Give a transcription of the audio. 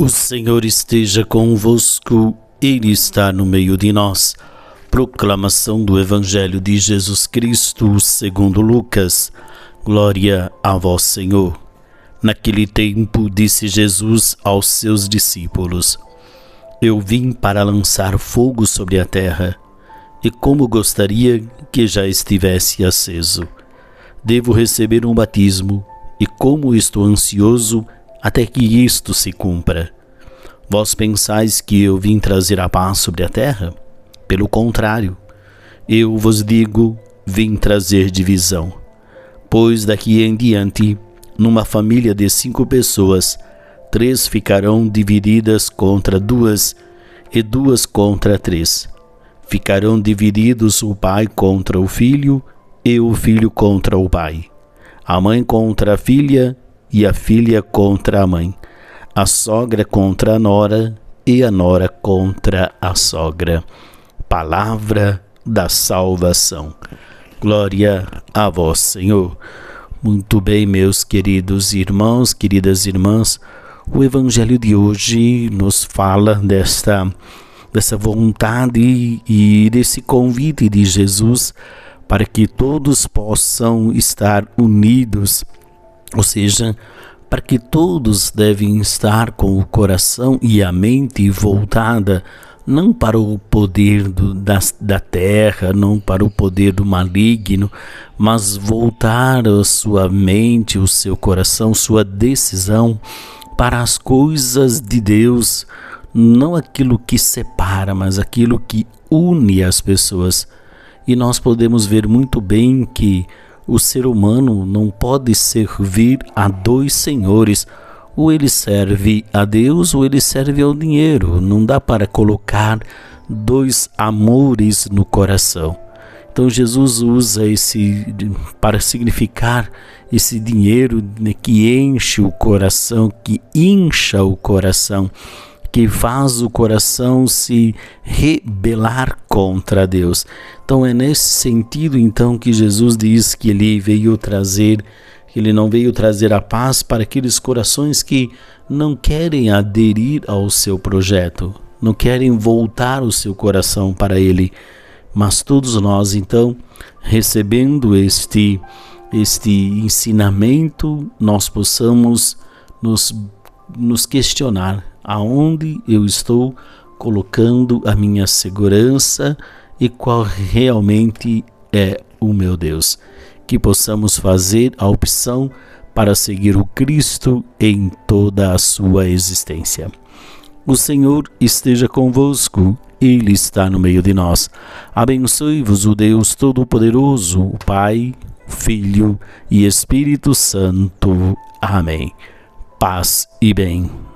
O Senhor esteja convosco, Ele está no meio de nós. Proclamação do Evangelho de Jesus Cristo, segundo Lucas. Glória a vós, Senhor. Naquele tempo, disse Jesus aos seus discípulos: Eu vim para lançar fogo sobre a terra, e como gostaria que já estivesse aceso. Devo receber um batismo, e como estou ansioso até que isto se cumpra. Vós pensais que eu vim trazer a paz sobre a terra? Pelo contrário, eu vos digo, vim trazer divisão. Pois daqui em diante, numa família de cinco pessoas, três ficarão divididas contra duas e duas contra três. Ficarão divididos o pai contra o filho e o filho contra o pai, a mãe contra a filha e a filha contra a mãe, a sogra contra a nora e a nora contra a sogra. Palavra da salvação. Glória a vós, Senhor. Muito bem, meus queridos irmãos, queridas irmãs, o evangelho de hoje nos fala desta dessa vontade e desse convite de Jesus para que todos possam estar unidos ou seja, para que todos devem estar com o coração e a mente voltada não para o poder do, da, da terra, não para o poder do maligno, mas voltar a sua mente, o seu coração, sua decisão para as coisas de Deus, não aquilo que separa, mas aquilo que une as pessoas. E nós podemos ver muito bem que o ser humano não pode servir a dois senhores. Ou ele serve a Deus ou ele serve ao dinheiro. Não dá para colocar dois amores no coração. Então Jesus usa esse para significar esse dinheiro né, que enche o coração, que incha o coração que faz o coração se rebelar contra Deus. Então é nesse sentido então que Jesus diz que ele veio trazer que ele não veio trazer a paz para aqueles corações que não querem aderir ao seu projeto, não querem voltar o seu coração para ele. Mas todos nós então, recebendo este este ensinamento, nós possamos nos nos questionar aonde eu estou colocando a minha segurança e qual realmente é o meu Deus. Que possamos fazer a opção para seguir o Cristo em toda a sua existência. O Senhor esteja convosco, Ele está no meio de nós. Abençoe-vos o Deus Todo-Poderoso, o Pai, Filho e Espírito Santo. Amém. Paz e bem.